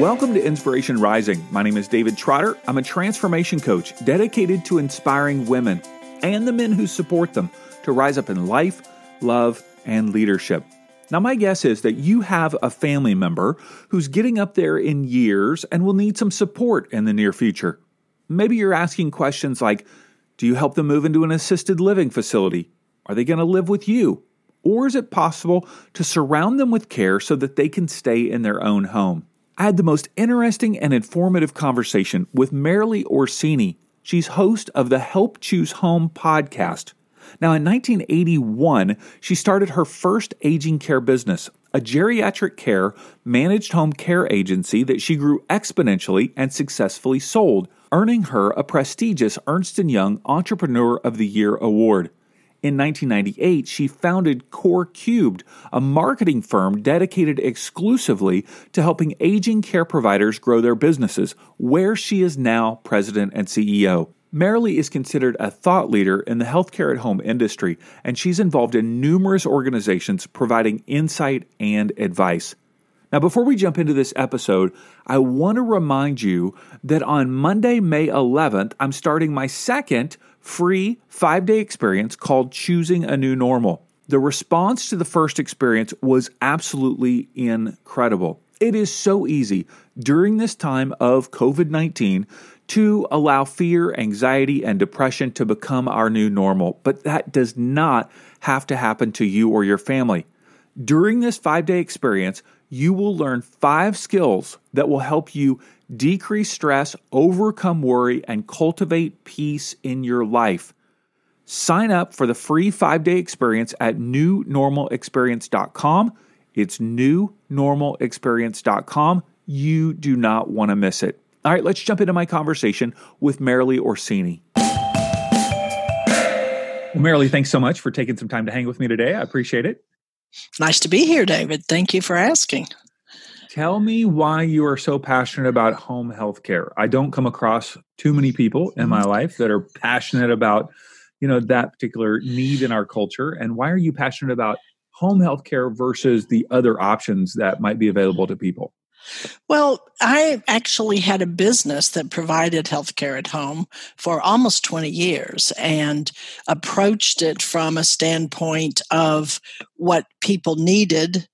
Welcome to Inspiration Rising. My name is David Trotter. I'm a transformation coach dedicated to inspiring women and the men who support them to rise up in life, love, and leadership. Now, my guess is that you have a family member who's getting up there in years and will need some support in the near future. Maybe you're asking questions like Do you help them move into an assisted living facility? Are they going to live with you? Or is it possible to surround them with care so that they can stay in their own home? I had the most interesting and informative conversation with Marilee Orsini. She's host of the Help Choose Home podcast. Now, in 1981, she started her first aging care business, a geriatric care managed home care agency that she grew exponentially and successfully sold, earning her a prestigious Ernst & Young Entrepreneur of the Year award. In 1998, she founded Core Cubed, a marketing firm dedicated exclusively to helping aging care providers grow their businesses, where she is now president and CEO. Marilee is considered a thought leader in the healthcare at home industry, and she's involved in numerous organizations providing insight and advice. Now, before we jump into this episode, I want to remind you that on Monday, May 11th, I'm starting my second free five day experience called Choosing a New Normal. The response to the first experience was absolutely incredible. It is so easy during this time of COVID 19 to allow fear, anxiety, and depression to become our new normal, but that does not have to happen to you or your family. During this five day experience, you will learn five skills that will help you decrease stress, overcome worry, and cultivate peace in your life. Sign up for the free five day experience at newnormalexperience.com. It's newnormalexperience.com. You do not want to miss it. All right, let's jump into my conversation with Marilee Orsini. Well, Marilee, thanks so much for taking some time to hang with me today. I appreciate it. Nice to be here, David. Thank you for asking. Tell me why you are so passionate about home health care. I don't come across too many people in my mm-hmm. life that are passionate about, you know, that particular need in our culture. And why are you passionate about home health care versus the other options that might be available to people? Well, I actually had a business that provided healthcare at home for almost 20 years and approached it from a standpoint of what people needed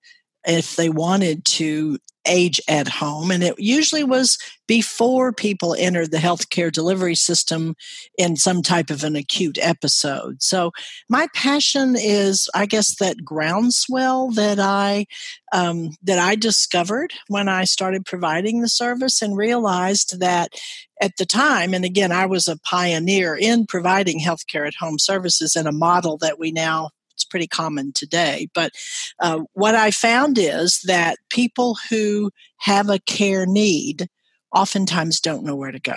if they wanted to age at home. And it usually was before people entered the healthcare delivery system in some type of an acute episode. So my passion is, I guess, that groundswell that I um, that I discovered when I started providing the service and realized that at the time, and again, I was a pioneer in providing healthcare at home services in a model that we now it's pretty common today. But uh, what I found is that people who have a care need oftentimes don't know where to go.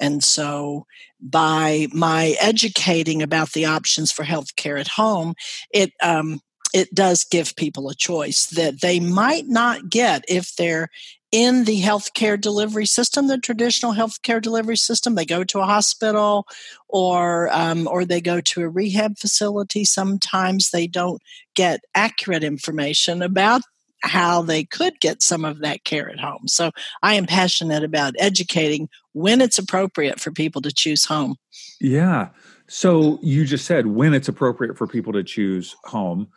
And so, by my educating about the options for healthcare at home, it um, it does give people a choice that they might not get if they're in the healthcare delivery system, the traditional healthcare delivery system. They go to a hospital or um, or they go to a rehab facility. Sometimes they don't get accurate information about how they could get some of that care at home. So I am passionate about educating when it's appropriate for people to choose home. Yeah. So you just said when it's appropriate for people to choose home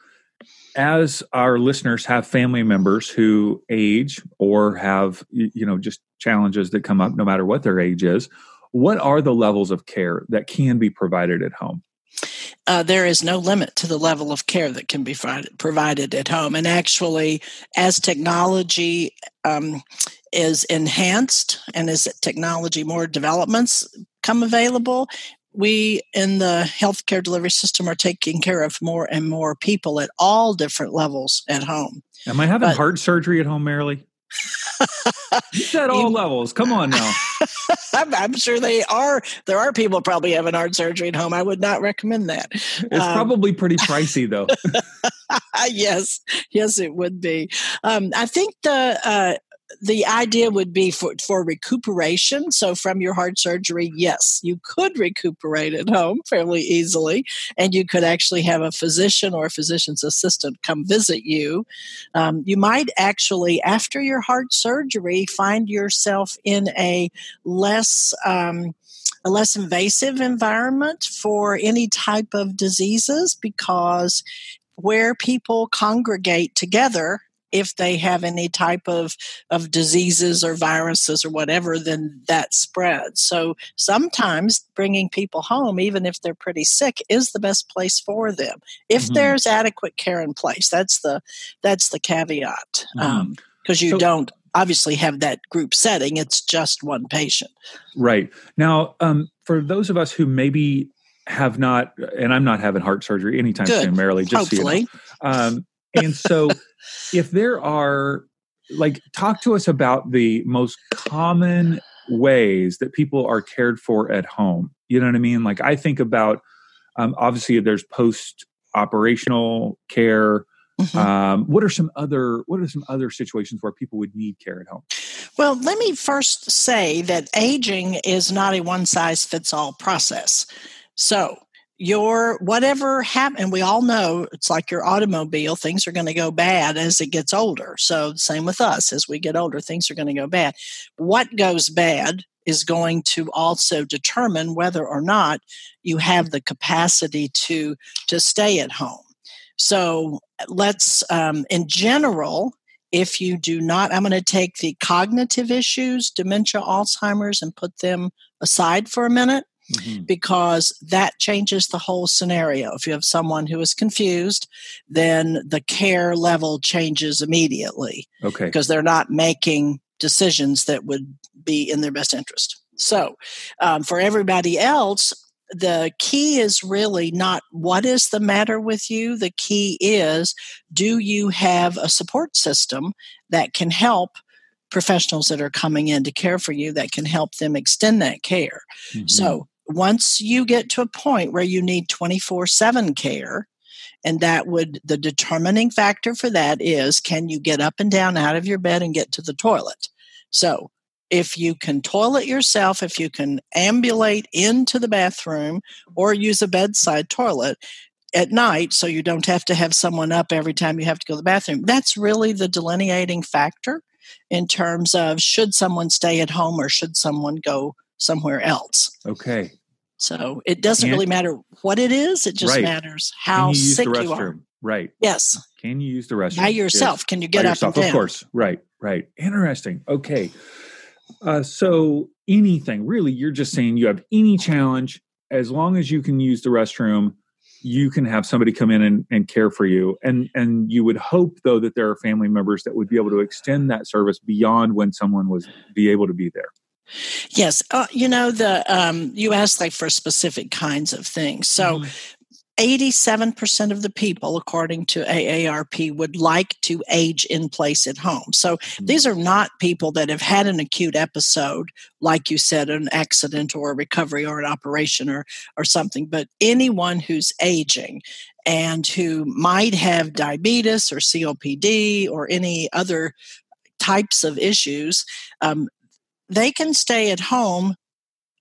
as our listeners have family members who age or have you know just challenges that come up no matter what their age is what are the levels of care that can be provided at home uh, there is no limit to the level of care that can be provided at home. And actually, as technology um, is enhanced and as technology more developments come available, we in the healthcare delivery system are taking care of more and more people at all different levels at home. Am I having but, heart surgery at home, Marilee? said all you, levels. Come on now. I'm, I'm, sure they are. There are people probably having heart surgery at home. I would not recommend that. It's um, probably pretty pricey, though. yes, yes, it would be. Um, I think the uh, the idea would be for, for recuperation. So, from your heart surgery, yes, you could recuperate at home fairly easily, and you could actually have a physician or a physician's assistant come visit you. Um, you might actually, after your heart surgery, find yourself in a less um, a less invasive environment for any type of diseases because where people congregate together if they have any type of, of diseases or viruses or whatever, then that spreads. So sometimes bringing people home, even if they're pretty sick, is the best place for them if mm-hmm. there's adequate care in place. That's the that's the caveat because mm-hmm. um, you so, don't obviously have that group setting. It's just one patient. Right now, um, for those of us who maybe have not, and I'm not having heart surgery anytime Good. soon, Marilee. Just Hopefully. So you know. um, and so if there are like talk to us about the most common ways that people are cared for at home you know what i mean? Like i think about um, obviously there's post operational care mm-hmm. um, what are some other what are some other situations where people would need care at home? Well let me first say that aging is not a one size fits all process. So your whatever happened we all know it's like your automobile things are going to go bad as it gets older. So same with us as we get older things are going to go bad. What goes bad is going to also determine whether or not you have the capacity to to stay at home. So let's um, in general if you do not i'm going to take the cognitive issues dementia alzheimer's and put them aside for a minute Mm-hmm. because that changes the whole scenario. If you have someone who is confused, then the care level changes immediately. Okay. Because they're not making decisions that would be in their best interest. So, um, for everybody else, the key is really not what is the matter with you. The key is do you have a support system that can help professionals that are coming in to care for you that can help them extend that care? Mm-hmm. So, once you get to a point where you need 24 7 care, and that would, the determining factor for that is can you get up and down out of your bed and get to the toilet? So, if you can toilet yourself, if you can ambulate into the bathroom or use a bedside toilet at night so you don't have to have someone up every time you have to go to the bathroom, that's really the delineating factor in terms of should someone stay at home or should someone go somewhere else. Okay. So it doesn't really matter what it is, it just right. matters how sick you are. Right. Yes. Can you use the restroom? By yourself. Yes. Can you get By up yourself, Of course. Right. Right. Interesting. Okay. Uh, so anything really, you're just saying you have any challenge, as long as you can use the restroom, you can have somebody come in and, and care for you. And and you would hope though that there are family members that would be able to extend that service beyond when someone was be able to be there. Yes, uh, you know the um, you asked like for specific kinds of things. So, mm-hmm. eighty-seven percent of the people, according to AARP, would like to age in place at home. So mm-hmm. these are not people that have had an acute episode, like you said, an accident or a recovery or an operation or or something, but anyone who's aging and who might have diabetes or COPD or any other types of issues um, they can stay at home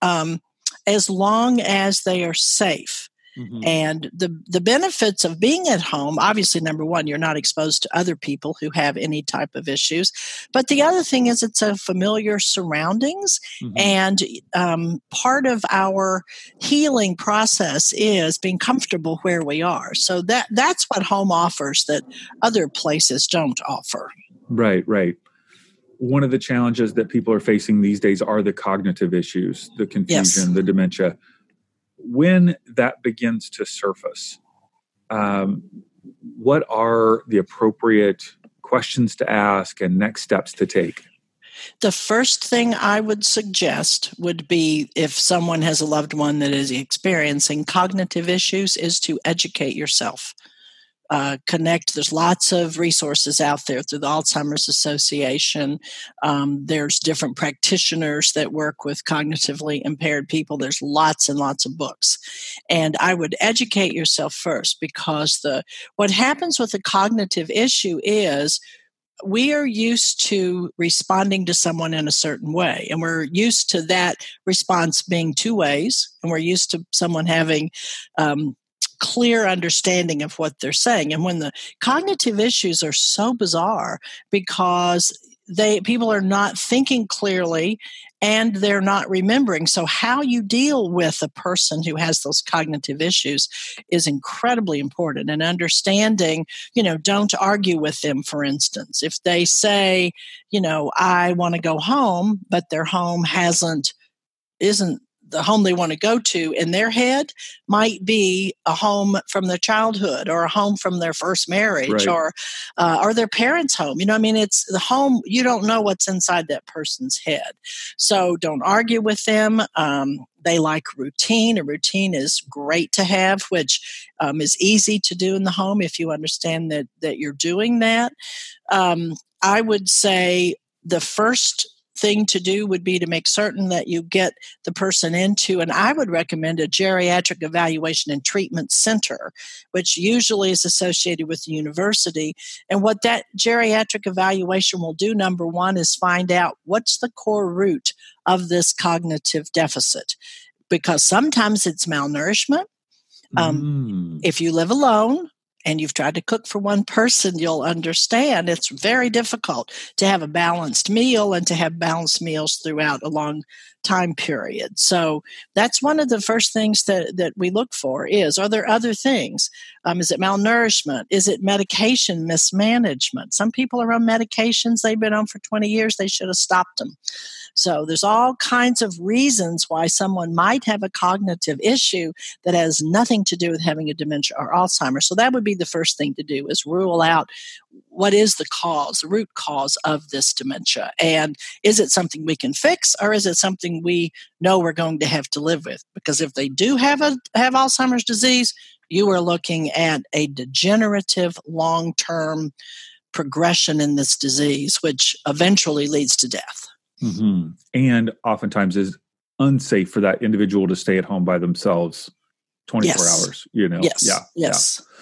um, as long as they are safe. Mm-hmm. And the the benefits of being at home, obviously, number one, you're not exposed to other people who have any type of issues. But the other thing is, it's a familiar surroundings, mm-hmm. and um, part of our healing process is being comfortable where we are. So that that's what home offers that other places don't offer. Right, right one of the challenges that people are facing these days are the cognitive issues, the confusion, yes. the dementia. When that begins to surface, um, what are the appropriate questions to ask and next steps to take? The first thing I would suggest would be if someone has a loved one that is experiencing cognitive issues, is to educate yourself uh, connect. There's lots of resources out there through the Alzheimer's Association. Um, there's different practitioners that work with cognitively impaired people. There's lots and lots of books, and I would educate yourself first because the what happens with a cognitive issue is we are used to responding to someone in a certain way and we're used to that response being two ways and we're used to someone having um, clear understanding of what they're saying. And when the cognitive issues are so bizarre because they people are not thinking clearly and they're not remembering. So how you deal with a person who has those cognitive issues is incredibly important. And understanding you know don't argue with them for instance. If they say you know i want to go home but their home hasn't isn't the home they want to go to in their head might be a home from their childhood or a home from their first marriage right. or uh, or their parents home you know i mean it's the home you don't know what's inside that person's head so don't argue with them um, they like routine a routine is great to have which um, is easy to do in the home if you understand that that you're doing that um, i would say the first thing to do would be to make certain that you get the person into, and I would recommend a geriatric evaluation and treatment center, which usually is associated with the university. And what that geriatric evaluation will do, number one, is find out what's the core root of this cognitive deficit. Because sometimes it's malnourishment. Um, mm. If you live alone, and you've tried to cook for one person, you'll understand it's very difficult to have a balanced meal and to have balanced meals throughout a long time period. So that's one of the first things that, that we look for is are there other things? Um, is it malnourishment? Is it medication mismanagement? Some people are on medications they've been on for 20 years, they should have stopped them. So there's all kinds of reasons why someone might have a cognitive issue that has nothing to do with having a dementia or Alzheimer's. So that would be the first thing to do is rule out what is the cause, the root cause of this dementia? And is it something we can fix or is it something we know we're going to have to live with? Because if they do have a have Alzheimer's disease, you are looking at a degenerative long-term progression in this disease, which eventually leads to death. Mm-hmm. And oftentimes is unsafe for that individual to stay at home by themselves 24 yes. hours, you know? Yes. Yeah. Yes. Yeah.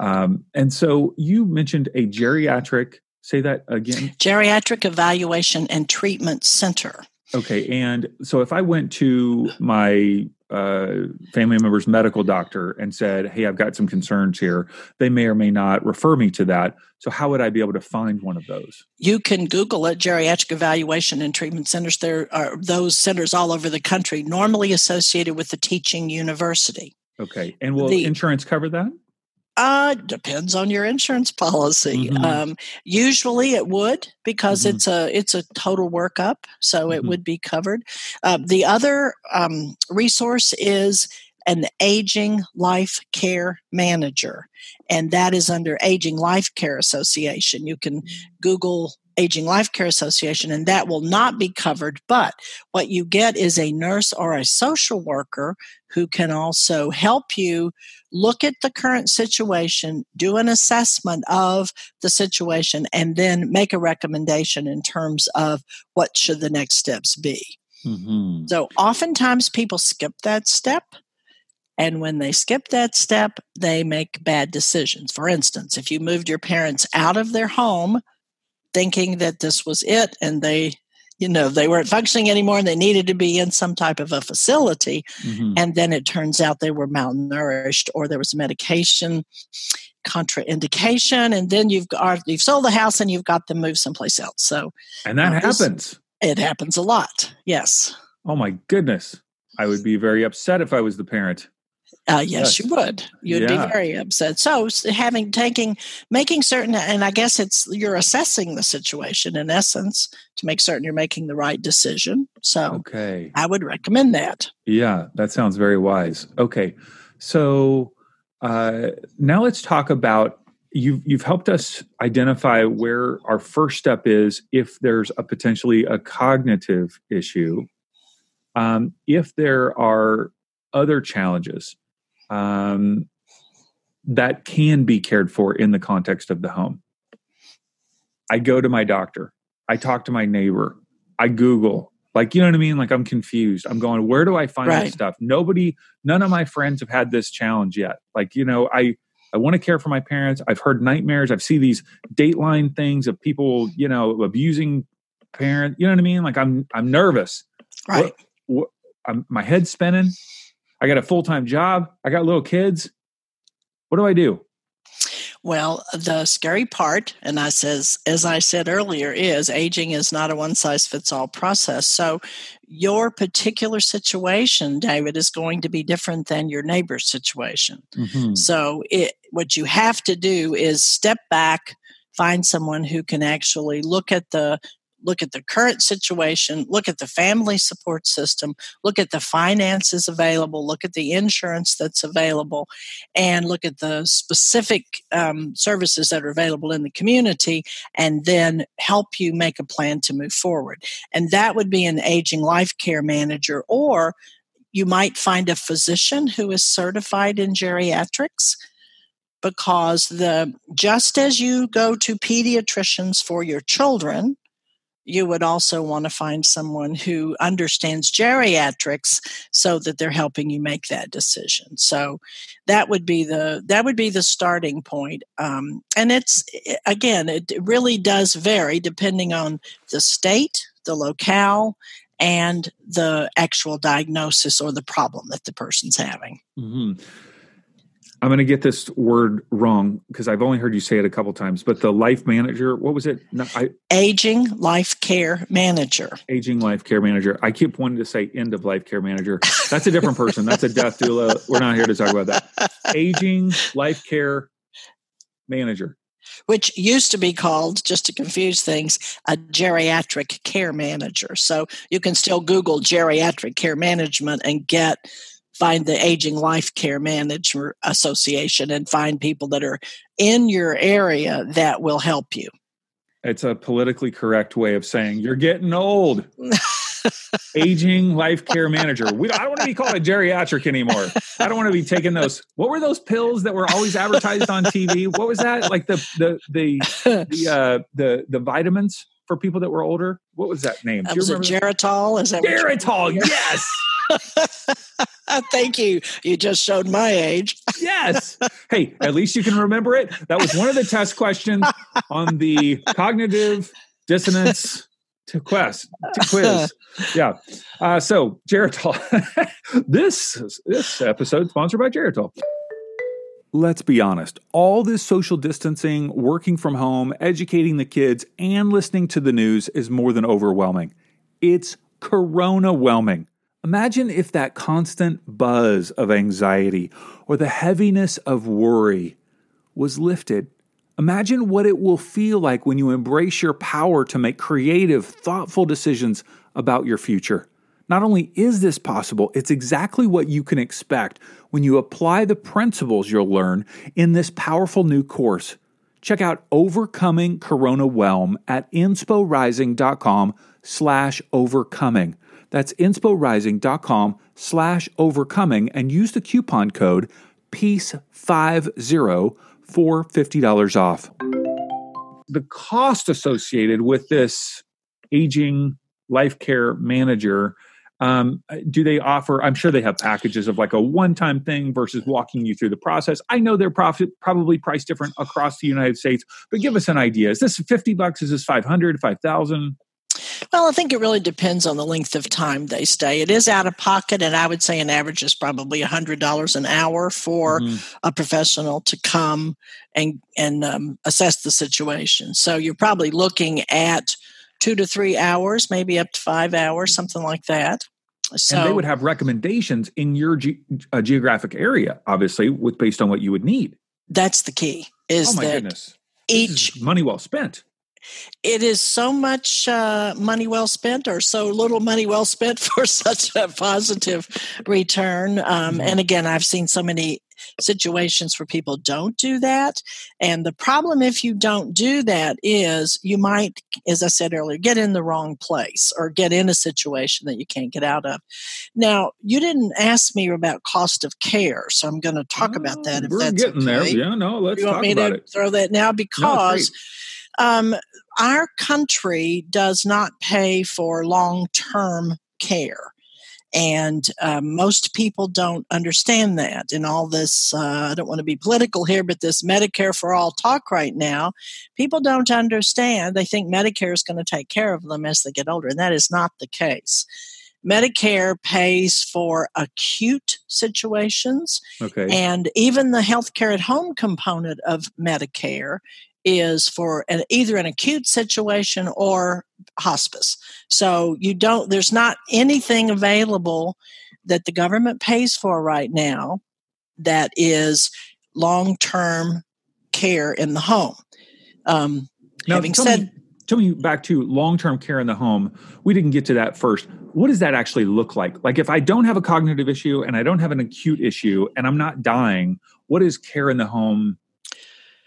Um, and so you mentioned a geriatric, say that again. Geriatric Evaluation and Treatment Center. Okay. And so if I went to my uh, family member's medical doctor and said, Hey, I've got some concerns here, they may or may not refer me to that. So, how would I be able to find one of those? You can Google it geriatric evaluation and treatment centers. There are those centers all over the country, normally associated with the teaching university. Okay. And will the, insurance cover that? Uh, depends on your insurance policy. Mm-hmm. Um, usually it would because mm-hmm. it's a it's a total workup, so mm-hmm. it would be covered. Uh, the other um, resource is an aging life care manager, and that is under Aging Life Care Association. You can Google Aging Life Care Association, and that will not be covered. But what you get is a nurse or a social worker who can also help you look at the current situation, do an assessment of the situation, and then make a recommendation in terms of what should the next steps be. Mm-hmm. So oftentimes people skip that step. And when they skip that step, they make bad decisions. For instance, if you moved your parents out of their home thinking that this was it and they you know they weren't functioning anymore and they needed to be in some type of a facility mm-hmm. and then it turns out they were malnourished or there was a medication contraindication and then you've got you've sold the house and you've got them moved someplace else. So and that uh, happens. It happens a lot. Yes. Oh my goodness. I would be very upset if i was the parent uh, yes, yes, you would. You'd yeah. be very upset. So, having taking, making certain, and I guess it's you're assessing the situation in essence to make certain you're making the right decision. So, okay, I would recommend that. Yeah, that sounds very wise. Okay, so uh, now let's talk about you've you've helped us identify where our first step is if there's a potentially a cognitive issue. Um, if there are other challenges um, that can be cared for in the context of the home. I go to my doctor. I talk to my neighbor. I Google. Like, you know what I mean? Like, I'm confused. I'm going, where do I find right. this stuff? Nobody, none of my friends have had this challenge yet. Like, you know, I, I want to care for my parents. I've heard nightmares. I've seen these Dateline things of people, you know, abusing parents. You know what I mean? Like I'm I'm nervous. Right. What, what, I'm, my head's spinning. I got a full time job. I got little kids. What do I do? Well, the scary part, and I says, as I said earlier, is aging is not a one size fits all process. So your particular situation, David, is going to be different than your neighbor's situation. Mm-hmm. So it, what you have to do is step back, find someone who can actually look at the look at the current situation, look at the family support system, look at the finances available, look at the insurance that's available, and look at the specific um, services that are available in the community, and then help you make a plan to move forward. And that would be an aging life care manager, or you might find a physician who is certified in geriatrics because the just as you go to pediatricians for your children you would also want to find someone who understands geriatrics so that they're helping you make that decision so that would be the that would be the starting point um, and it's again it really does vary depending on the state the locale and the actual diagnosis or the problem that the person's having mm-hmm. I'm going to get this word wrong because I've only heard you say it a couple times. But the life manager, what was it? No, I, aging life care manager. Aging life care manager. I keep wanting to say end of life care manager. That's a different person. That's a death doula. We're not here to talk about that. Aging life care manager. Which used to be called, just to confuse things, a geriatric care manager. So you can still Google geriatric care management and get find the Aging Life Care Manager Association and find people that are in your area that will help you. It's a politically correct way of saying you're getting old. Aging life care manager. We, I don't want to be called a geriatric anymore. I don't want to be taking those. What were those pills that were always advertised on TV? What was that? Like the the the the uh, the, the vitamins for people that were older. What was that name? That was it Geritol. Is that Geritol? Yes. Thank you. You just showed my age. yes. Hey, at least you can remember it. That was one of the test questions on the cognitive dissonance to quest to quiz. Yeah. Uh, so Geritol. this this episode sponsored by Geritol. Let's be honest. All this social distancing, working from home, educating the kids, and listening to the news is more than overwhelming. It's corona whelming. Imagine if that constant buzz of anxiety or the heaviness of worry was lifted. Imagine what it will feel like when you embrace your power to make creative, thoughtful decisions about your future. Not only is this possible, it's exactly what you can expect when you apply the principles you'll learn in this powerful new course. Check out Overcoming Corona Whelm at insporising.com slash overcoming. That's insporising.com slash overcoming and use the coupon code PEACE50 for $50 off. The cost associated with this aging life care manager um, do they offer i'm sure they have packages of like a one-time thing versus walking you through the process. I know they're profit, probably priced different across the united states but give us an idea. Is this 50 bucks? Is this 500 5000 well, I think it really depends on the length of time they stay. It is out of pocket, and I would say an average is probably $100 an hour for mm-hmm. a professional to come and, and um, assess the situation. So you're probably looking at two to three hours, maybe up to five hours, something like that. So, and they would have recommendations in your ge- uh, geographic area, obviously, with based on what you would need. That's the key. Is oh my that goodness! Each money well spent it is so much uh, money well spent or so little money well spent for such a positive return. Um, mm-hmm. and again i've seen so many situations where people don't do that. And the problem if you don't do that is you might as i said earlier get in the wrong place or get in a situation that you can't get out of. Now you didn't ask me about cost of care so i'm going to talk oh, about that if we're that's getting okay. there yeah no let's you want talk me about to it. throw that now? Because no, um, our country does not pay for long term care. And um, most people don't understand that. And all this, uh, I don't want to be political here, but this Medicare for all talk right now, people don't understand. They think Medicare is going to take care of them as they get older, and that is not the case. Medicare pays for acute situations. Okay. And even the healthcare at home component of Medicare is for an, either an acute situation or hospice. So you don't, there's not anything available that the government pays for right now that is long term care in the home. Um, now, having said, me, tell me back to long term care in the home. We didn't get to that first. What does that actually look like? Like, if I don't have a cognitive issue and I don't have an acute issue and I'm not dying, what does care in the home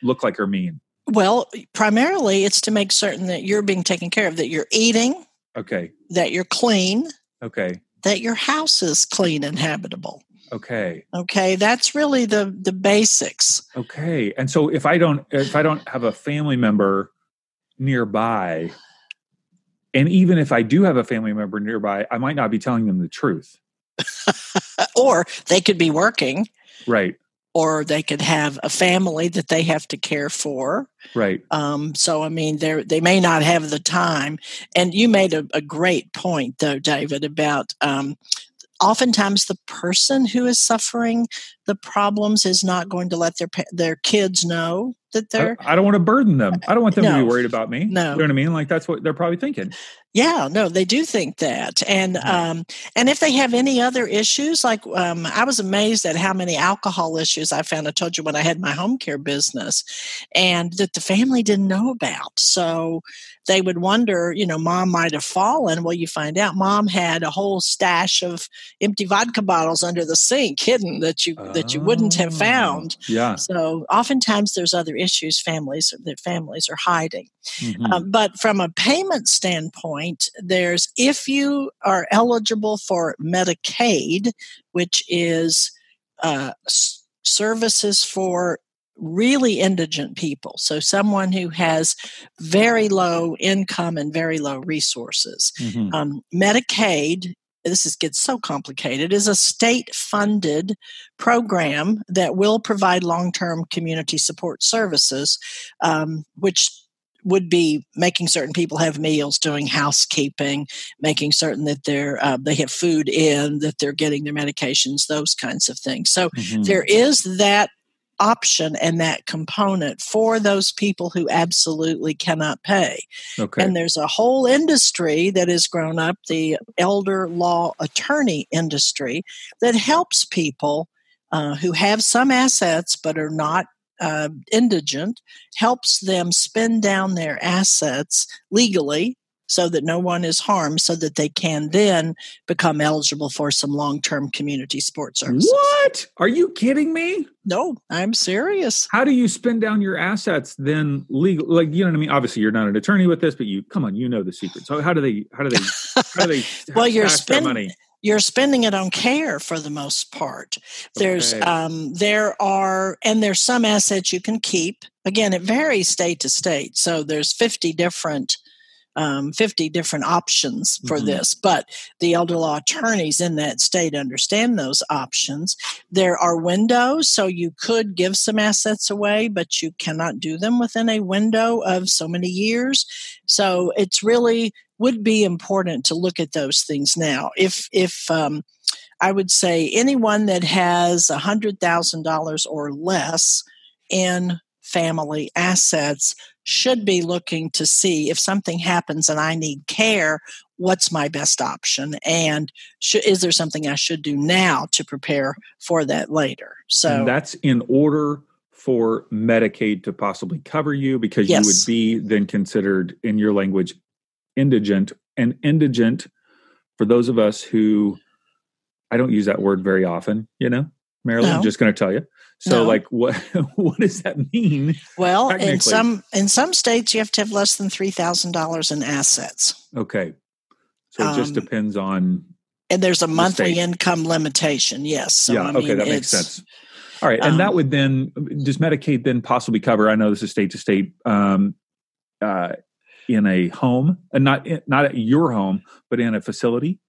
look like or mean? Well, primarily it's to make certain that you're being taken care of, that you're eating, okay, that you're clean, okay, that your house is clean and habitable. Okay. Okay, that's really the the basics. Okay. And so if I don't if I don't have a family member nearby and even if I do have a family member nearby, I might not be telling them the truth. or they could be working. Right or they could have a family that they have to care for. Right. Um, so I mean, they they may not have the time. And you made a, a great point, though, David, about um, oftentimes the person who is suffering the problems is not going to let their their kids know that they're. I, don't want to burden them. I don't want them no, to be worried about me. No, you know what I mean. Like that's what they're probably thinking. Yeah, no, they do think that, and um, and if they have any other issues, like um, I was amazed at how many alcohol issues I found. I told you when I had my home care business, and that the family didn't know about. So they would wonder, you know, mom might have fallen. Well, you find out mom had a whole stash of empty vodka bottles under the sink, hidden that you oh, that you wouldn't have found. Yeah. So oftentimes there's other issues families that families are hiding. Mm-hmm. Um, but from a payment standpoint, there's if you are eligible for Medicaid, which is uh, services for really indigent people. So, someone who has very low income and very low resources. Mm-hmm. Um, Medicaid this is gets so complicated is a state funded program that will provide long-term community support services um, which would be making certain people have meals, doing housekeeping, making certain that they're uh, they have food in, that they're getting their medications, those kinds of things. So mm-hmm. there is that option and that component for those people who absolutely cannot pay. Okay. And there's a whole industry that has grown up, the elder law attorney industry, that helps people uh, who have some assets but are not uh, indigent helps them spend down their assets legally so that no one is harmed so that they can then become eligible for some long-term community support services. What? Are you kidding me? No, I'm serious. How do you spend down your assets then legal like you know what I mean? Obviously you're not an attorney with this, but you come on, you know the secret. So how do they how do they how do they well you're spending money? you're spending it on care for the most part. There's okay. um, there are and there's some assets you can keep. Again, it varies state to state. So there's 50 different um, 50 different options for mm-hmm. this, but the elder law attorneys in that state understand those options. There are windows, so you could give some assets away, but you cannot do them within a window of so many years. So it's really would be important to look at those things now. If if um, I would say anyone that has a hundred thousand dollars or less in family assets should be looking to see if something happens and I need care, what's my best option? And sh- is there something I should do now to prepare for that later? So and that's in order for Medicaid to possibly cover you because yes. you would be then considered, in your language, indigent. And indigent, for those of us who, I don't use that word very often, you know, Marilyn, no. I'm just going to tell you. So, no. like, what what does that mean? Well, in some in some states, you have to have less than three thousand dollars in assets. Okay, so it just um, depends on. And there's a monthly income limitation. Yes. So, yeah. I mean, okay, that makes sense. All right, and um, that would then does Medicaid then possibly cover? I know this is state to state. Um, uh, in a home, and not not at your home, but in a facility.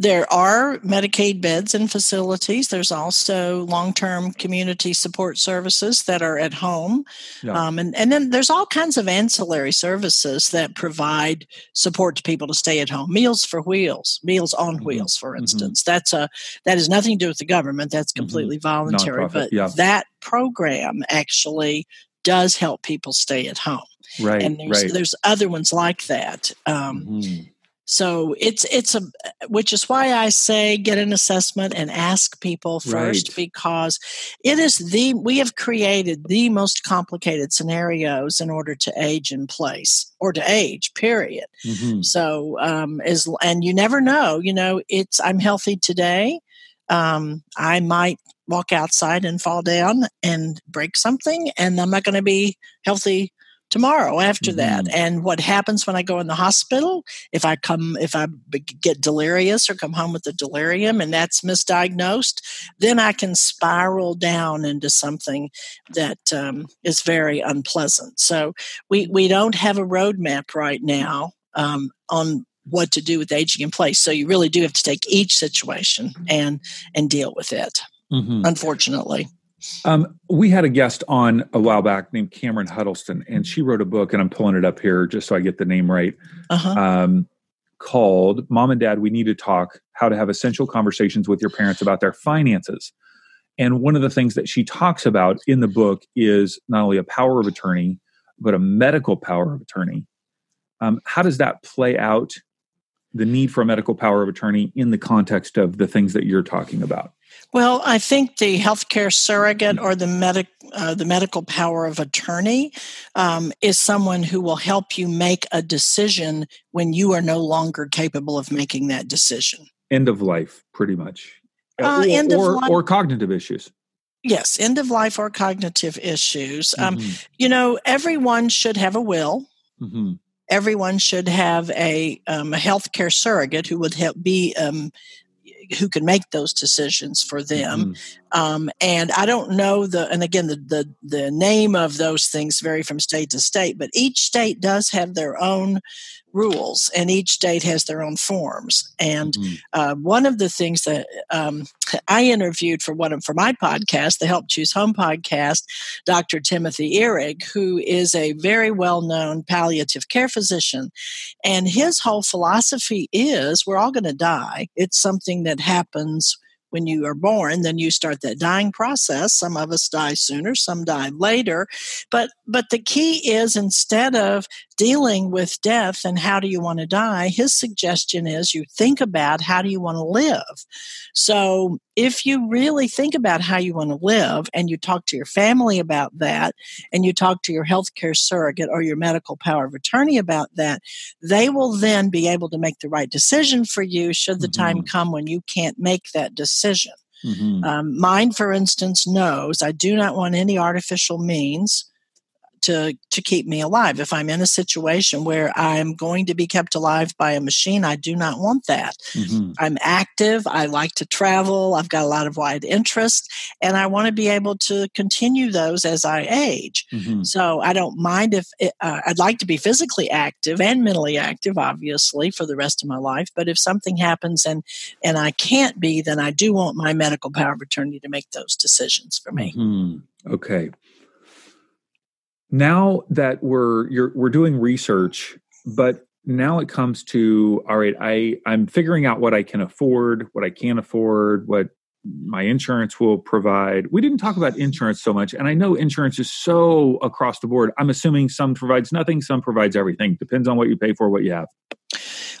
There are Medicaid beds and facilities. There's also long term community support services that are at home. Yeah. Um, and, and then there's all kinds of ancillary services that provide support to people to stay at home. Meals for Wheels, Meals on mm-hmm. Wheels, for mm-hmm. instance. Mm-hmm. That's a that has nothing to do with the government. That's mm-hmm. completely mm-hmm. voluntary. Non-profit, but yeah. that program actually does help people stay at home. Right. And there's right. there's other ones like that. Um, mm-hmm. So it's it's a which is why I say get an assessment and ask people first right. because it is the we have created the most complicated scenarios in order to age in place or to age period. Mm-hmm. So um, is and you never know. You know, it's I'm healthy today. Um, I might walk outside and fall down and break something, and I'm not going to be healthy tomorrow after mm-hmm. that and what happens when i go in the hospital? If i come if i get delirious or come home with a delirium and that's misdiagnosed then i can spiral down into something that um, is very unpleasant. So we we don't have a roadmap right now um, on what to do with aging in place. So you really do have to take each situation and and deal with it mm-hmm. unfortunately um, we had a guest on a while back named Cameron Huddleston, and she wrote a book, and I'm pulling it up here just so I get the name right, uh-huh. um, called Mom and Dad, We Need to Talk How to Have Essential Conversations with Your Parents About Their Finances. And one of the things that she talks about in the book is not only a power of attorney, but a medical power of attorney. Um, how does that play out, the need for a medical power of attorney in the context of the things that you're talking about? Well, I think the healthcare surrogate or the medic uh, the medical power of attorney um, is someone who will help you make a decision when you are no longer capable of making that decision. End of life, pretty much. Uh, or, end of or, life. or cognitive issues. Yes, end of life or cognitive issues. Um, mm-hmm. Um, you know, everyone should have a will. Mm-hmm everyone should have a, um, a healthcare surrogate who would help be um, who can make those decisions for them. Mm-hmm. Um, and I don't know the, and again, the, the, the name of those things vary from state to state, but each state does have their own rules and each state has their own forms. And mm-hmm. uh, one of the things that um, I interviewed for one of, for my podcast, the Help Choose Home podcast, Dr. Timothy Ihrig, who is a very well known palliative care physician. And his whole philosophy is we're all going to die. It's something that happens when you are born then you start that dying process. Some of us die sooner some die later. But but the key is instead of dealing with death and how do you want to die his suggestion is you think about how do you want to live so if you really think about how you want to live and you talk to your family about that and you talk to your healthcare surrogate or your medical power of attorney about that they will then be able to make the right decision for you should the mm-hmm. time come when you can't make that decision mm-hmm. um, mine for instance knows i do not want any artificial means to to keep me alive if i'm in a situation where i'm going to be kept alive by a machine i do not want that mm-hmm. i'm active i like to travel i've got a lot of wide interest and i want to be able to continue those as i age mm-hmm. so i don't mind if it, uh, i'd like to be physically active and mentally active obviously for the rest of my life but if something happens and and i can't be then i do want my medical power of attorney to make those decisions for me mm-hmm. okay now that we're you're we're doing research but now it comes to all right i i'm figuring out what i can afford what i can't afford what my insurance will provide. We didn't talk about insurance so much and i know insurance is so across the board. I'm assuming some provides nothing some provides everything. Depends on what you pay for what you have.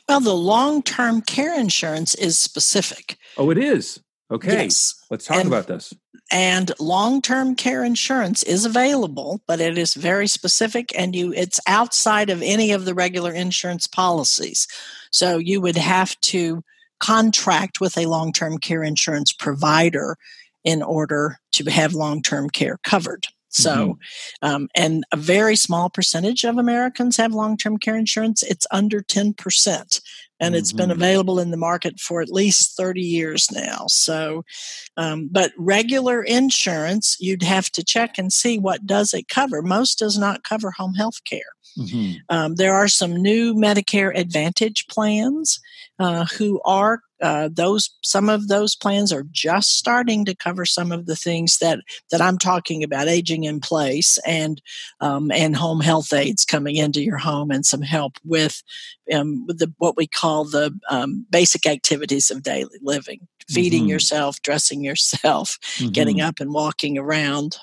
Well the long-term care insurance is specific. Oh it is okay yes. let's talk and, about this. and long-term care insurance is available but it is very specific and you it's outside of any of the regular insurance policies. So you would have to contract with a long-term care insurance provider in order to have long-term care covered so mm-hmm. um, and a very small percentage of americans have long-term care insurance it's under 10% and it's mm-hmm. been available in the market for at least 30 years now. So, um, but regular insurance, you'd have to check and see what does it cover. Most does not cover home health care. Mm-hmm. Um, there are some new Medicare Advantage plans uh, who are uh, those some of those plans are just starting to cover some of the things that that I'm talking about, aging in place and um, and home health aides coming into your home and some help with um, with the what we call the um, basic activities of daily living, feeding mm-hmm. yourself, dressing yourself, mm-hmm. getting up and walking around.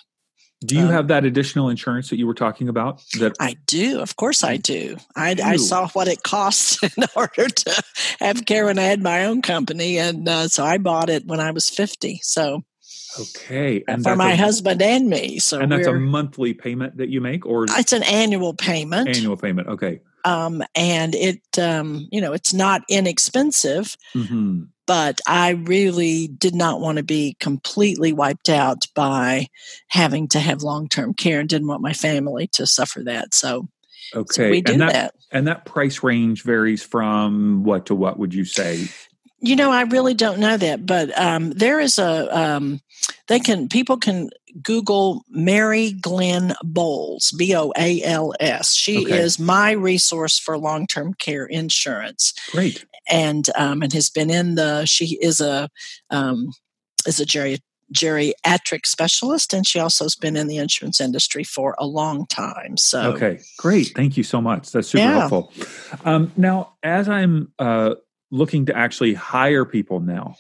Do you um, have that additional insurance that you were talking about? That I do. Of course, I do. I, I saw what it costs in order to have care when I had my own company, and uh, so I bought it when I was fifty. So okay, and for my a, husband and me. So and that's a monthly payment that you make, or it's an annual payment. Annual payment. Okay. Um, and it, um, you know, it's not inexpensive. Mm-hmm but I really did not want to be completely wiped out by having to have long term care and didn't want my family to suffer that. So, okay, so we do and that, that, And that price range varies from what to what would you say? You know, I really don't know that, but um, there is a um, they can people can Google Mary Glenn Boals, B O A L S. She okay. is my resource for long term care insurance. Great, and um, and has been in the. She is a um, is a geri- geriatric specialist, and she also has been in the insurance industry for a long time. So okay, great, thank you so much. That's super yeah. helpful. Um, now, as I'm uh, looking to actually hire people now.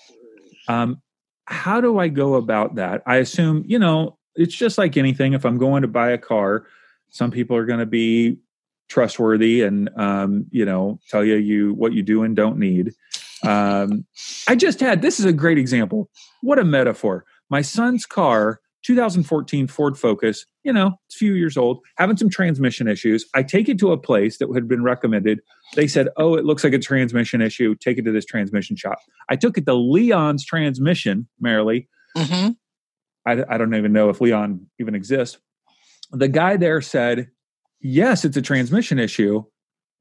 Um, how do I go about that? I assume, you know, it's just like anything. If I'm going to buy a car, some people are going to be trustworthy and, um, you know, tell you you what you do and don't need. Um, I just had this is a great example. What a metaphor. My son's car 2014 Ford Focus, you know, it's a few years old, having some transmission issues. I take it to a place that had been recommended. They said, Oh, it looks like a transmission issue. Take it to this transmission shop. I took it to Leon's Transmission, Marilee. Mm-hmm. I, I don't even know if Leon even exists. The guy there said, Yes, it's a transmission issue,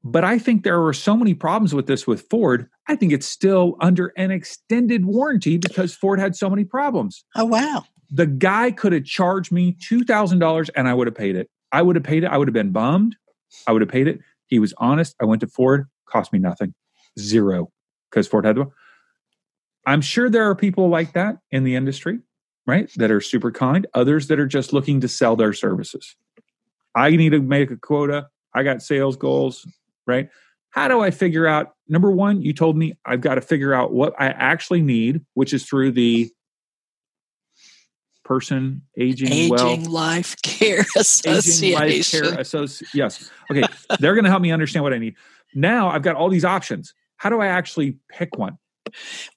but I think there were so many problems with this with Ford. I think it's still under an extended warranty because Ford had so many problems. Oh, wow. The guy could have charged me $2,000 and I would have paid it. I would have paid it. I would have been bummed. I would have paid it. He was honest. I went to Ford, cost me nothing. Zero. Because Ford had the. I'm sure there are people like that in the industry, right? That are super kind, others that are just looking to sell their services. I need to make a quota. I got sales goals, right? How do I figure out? Number one, you told me I've got to figure out what I actually need, which is through the person aging, aging well, life care association. Aging life care association. Yes. Okay. They're going to help me understand what I need. Now I've got all these options. How do I actually pick one?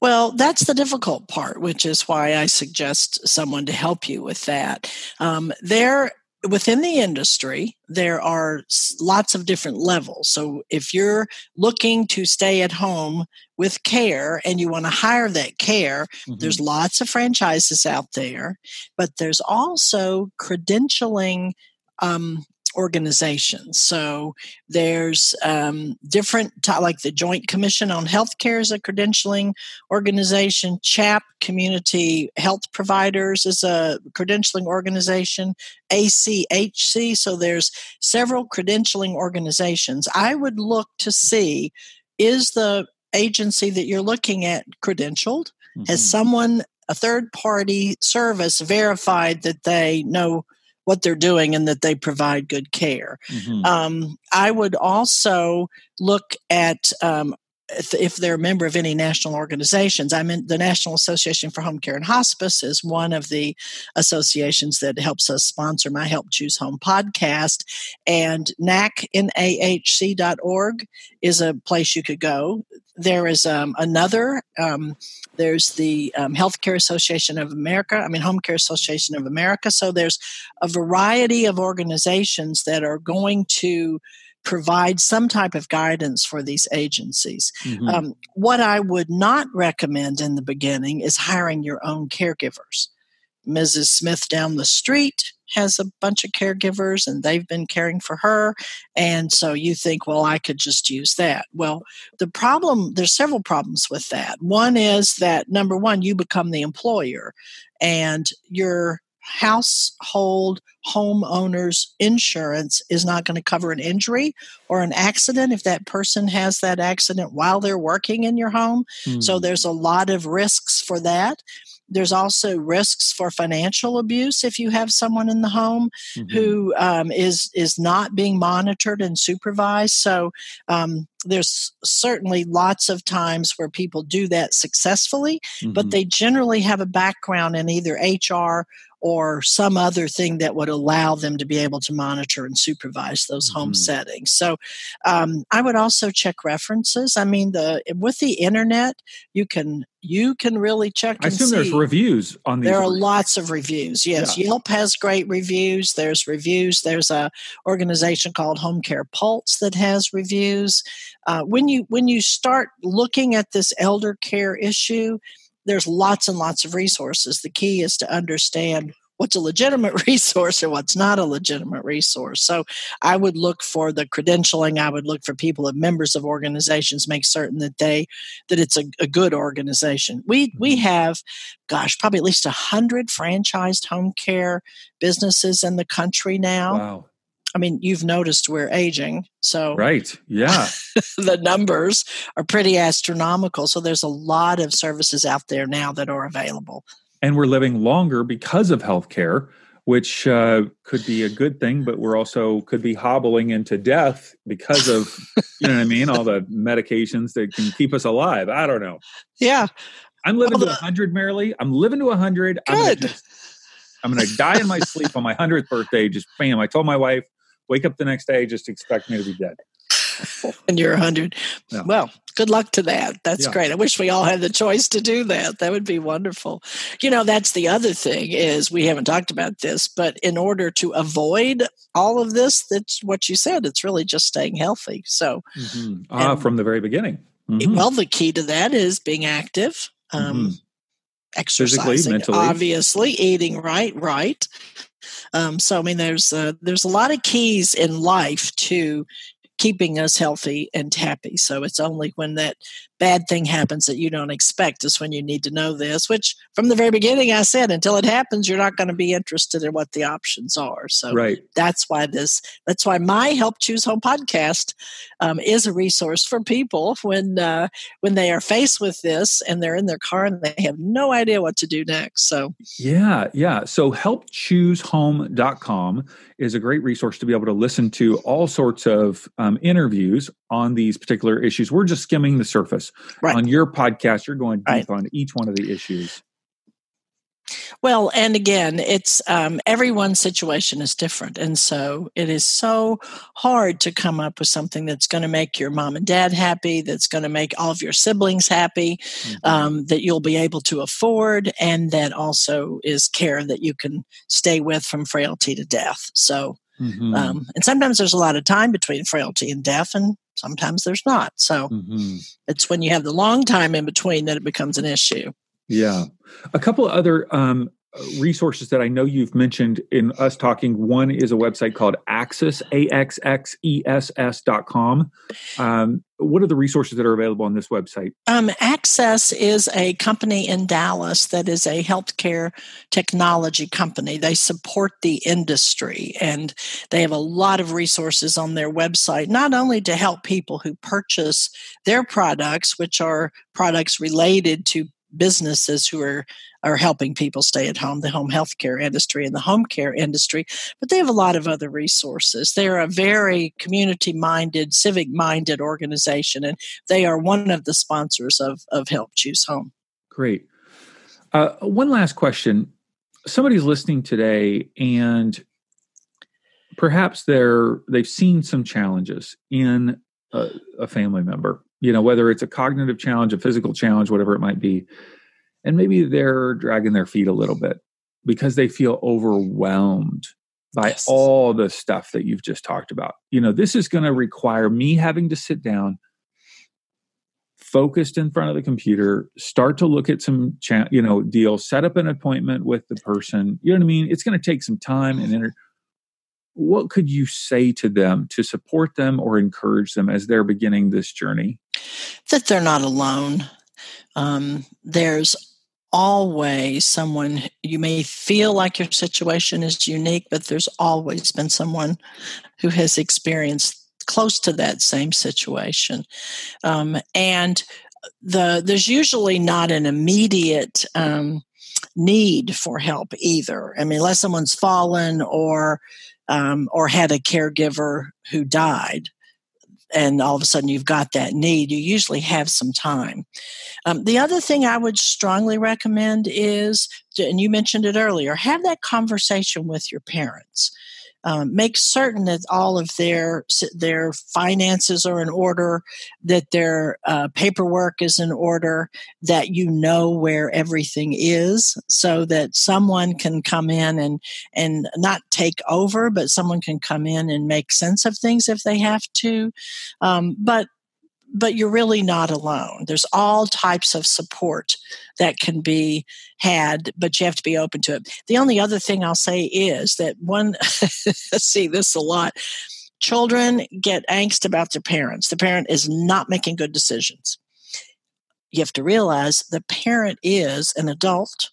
Well, that's the difficult part, which is why I suggest someone to help you with that. Um, there within the industry, there are lots of different levels. So if you're looking to stay at home with care and you want to hire that care, mm-hmm. there's lots of franchises out there, but there's also credentialing um, organizations. So there's um, different, like the Joint Commission on Healthcare is a credentialing organization. CHAP, Community Health Providers, is a credentialing organization. ACHC, so there's several credentialing organizations. I would look to see is the agency that you're looking at credentialed? Mm-hmm. Has someone, a third party service, verified that they know? What they're doing and that they provide good care. Mm-hmm. Um, I would also look at um, if, if, they're a member of any national organizations. I'm in the National Association for Home Care and Hospice is one of the associations that helps us sponsor my Help Choose Home podcast. And NACNAHC.org is a place you could go. There is um, another um, there's the um, Healthcare Association of America, I mean, Home Care Association of America. So there's a variety of organizations that are going to provide some type of guidance for these agencies. Mm-hmm. Um, what I would not recommend in the beginning is hiring your own caregivers. Mrs. Smith down the street has a bunch of caregivers and they've been caring for her. And so you think, well, I could just use that. Well, the problem, there's several problems with that. One is that number one, you become the employer and your household homeowners insurance is not going to cover an injury or an accident if that person has that accident while they're working in your home. Mm. So there's a lot of risks for that. There's also risks for financial abuse if you have someone in the home mm-hmm. who um, is is not being monitored and supervised. So um, there's certainly lots of times where people do that successfully, mm-hmm. but they generally have a background in either HR or some other thing that would allow them to be able to monitor and supervise those home mm-hmm. settings. So um, I would also check references. I mean, the with the internet, you can you can really check. I assume see. there's reviews on these. There are lots of reviews. Yes, yeah. Yelp has great reviews. There's reviews. There's a organization called Home Care Pulse that has reviews. Uh, when you when you start looking at this elder care issue there's lots and lots of resources. The key is to understand what's a legitimate resource and what's not a legitimate resource. So I would look for the credentialing. I would look for people of members of organizations, make certain that they that it's a, a good organization. We we mm-hmm. have, gosh, probably at least a hundred franchised home care businesses in the country now. Wow. I mean, you've noticed we're aging. So, right. Yeah. the numbers are pretty astronomical. So, there's a lot of services out there now that are available. And we're living longer because of healthcare, which uh, could be a good thing, but we're also could be hobbling into death because of, you know what I mean? All the medications that can keep us alive. I don't know. Yeah. I'm living well, to 100, Marilee. I'm living to 100. Good. I'm going to die in my sleep on my 100th birthday. Just bam. I told my wife, wake up the next day, just expect me to be dead. and you're 100. Yeah. Well, good luck to that. That's yeah. great. I wish we all had the choice to do that. That would be wonderful. You know, that's the other thing is we haven't talked about this, but in order to avoid all of this, that's what you said. It's really just staying healthy. So, mm-hmm. ah, from the very beginning. Mm-hmm. Well, the key to that is being active. Um, mm-hmm. Exercising, obviously, eating right, right, um, so I mean, there's uh, there's a lot of keys in life to keeping us healthy and happy. So it's only when that bad thing happens that you don't expect is when you need to know this, which from the very beginning I said until it happens, you're not going to be interested in what the options are. So right. that's why this, that's why my Help Choose Home podcast um, is a resource for people when, uh, when they are faced with this and they're in their car and they have no idea what to do next. So, yeah, yeah. So helpchoosehome.com is a great resource to be able to listen to all sorts of um, interviews on these particular issues. We're just skimming the surface. Right. On your podcast, you're going deep right. on each one of the issues. Well, and again, it's um, everyone's situation is different. And so it is so hard to come up with something that's going to make your mom and dad happy, that's going to make all of your siblings happy, mm-hmm. um, that you'll be able to afford, and that also is care that you can stay with from frailty to death. So, mm-hmm. um, and sometimes there's a lot of time between frailty and death, and sometimes there's not. So mm-hmm. it's when you have the long time in between that it becomes an issue. Yeah. A couple other um, resources that I know you've mentioned in us talking. One is a website called Axxess, A-X-X-E-S-S dot com. Um, what are the resources that are available on this website? Um, Axxess is a company in Dallas that is a healthcare technology company. They support the industry and they have a lot of resources on their website, not only to help people who purchase their products, which are products related to businesses who are are helping people stay at home, the home health care industry and the home care industry, but they have a lot of other resources. They're a very community minded, civic minded organization, and they are one of the sponsors of, of Help Choose Home. Great. Uh, one last question. Somebody's listening today and perhaps they're they've seen some challenges in a, a family member you know whether it's a cognitive challenge a physical challenge whatever it might be and maybe they're dragging their feet a little bit because they feel overwhelmed by yes. all the stuff that you've just talked about you know this is going to require me having to sit down focused in front of the computer start to look at some cha- you know deals set up an appointment with the person you know what i mean it's going to take some time and inter- what could you say to them to support them or encourage them as they're beginning this journey? That they're not alone. Um, there's always someone you may feel like your situation is unique but there's always been someone who has experienced close to that same situation. Um, and the there's usually not an immediate um, need for help either. I mean unless someone's fallen or um, or had a caregiver who died and all of a sudden you've got that need, you usually have some time. Um, the other thing I would strongly recommend is, and you mentioned it earlier, have that conversation with your parents um, make certain that all of their their finances are in order, that their uh, paperwork is in order, that you know where everything is, so that someone can come in and and not take over, but someone can come in and make sense of things if they have to. Um, but but you're really not alone. There's all types of support that can be had, but you have to be open to it. The only other thing I'll say is that one, see this a lot. Children get angst about their parents. The parent is not making good decisions. You have to realize the parent is an adult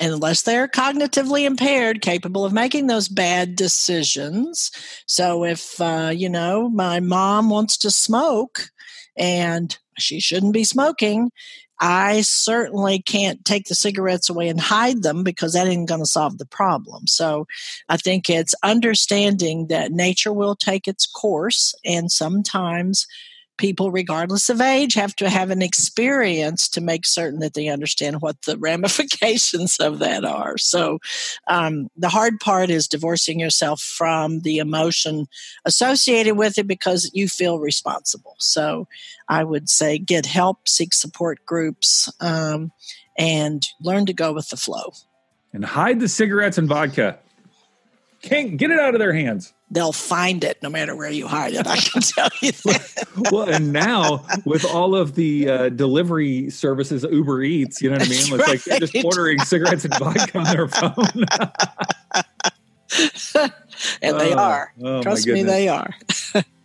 unless they're cognitively impaired, capable of making those bad decisions. So if, uh, you know, my mom wants to smoke and she shouldn't be smoking, I certainly can't take the cigarettes away and hide them because that ain't going to solve the problem. So I think it's understanding that nature will take its course and sometimes people, regardless of age, have to have an experience to make certain that they understand what the ramifications of that are. So, um, the hard part is divorcing yourself from the emotion associated with it because you feel responsible. So, I would say get help, seek support groups, um, and learn to go with the flow. And hide the cigarettes and vodka. Can't get it out of their hands they'll find it no matter where you hide it. I can tell you that. well, and now with all of the uh, delivery services, Uber Eats, you know what I mean? It's right. like they're just ordering cigarettes and vodka on their phone. and they oh, are. Oh, Trust me, they are.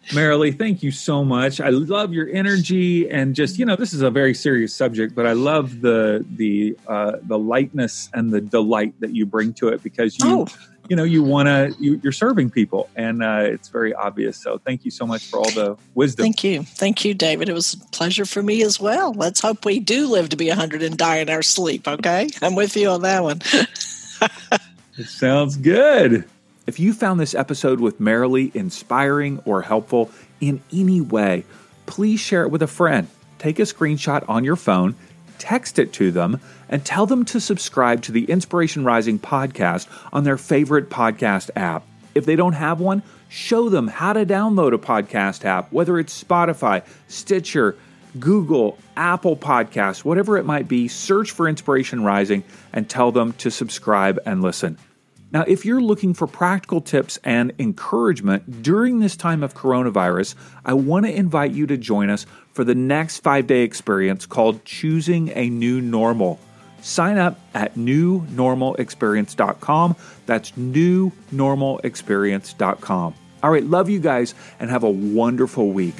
Marilee, thank you so much. I love your energy and just you know this is a very serious subject, but I love the the uh, the lightness and the delight that you bring to it because you oh you know you want to you, are serving people and uh, it's very obvious. So thank you so much for all the wisdom. Thank you. Thank you david. It was a pleasure for me as well. Let's hope we do live to be 100 and die in our sleep okay? I'm with you on that one. It sounds good. If you found this episode with Marilee inspiring or helpful in any way please share it with a friend. Take a screenshot on your phone text it to them, and tell them to subscribe to the Inspiration Rising podcast on their favorite podcast app. If they don't have one, show them how to download a podcast app, whether it's Spotify, Stitcher, Google, Apple Podcasts, whatever it might be. Search for Inspiration Rising and tell them to subscribe and listen. Now, if you're looking for practical tips and encouragement during this time of coronavirus, I want to invite you to join us for the next five day experience called Choosing a New Normal. Sign up at newnormalexperience.com. That's newnormalexperience.com. All right, love you guys and have a wonderful week.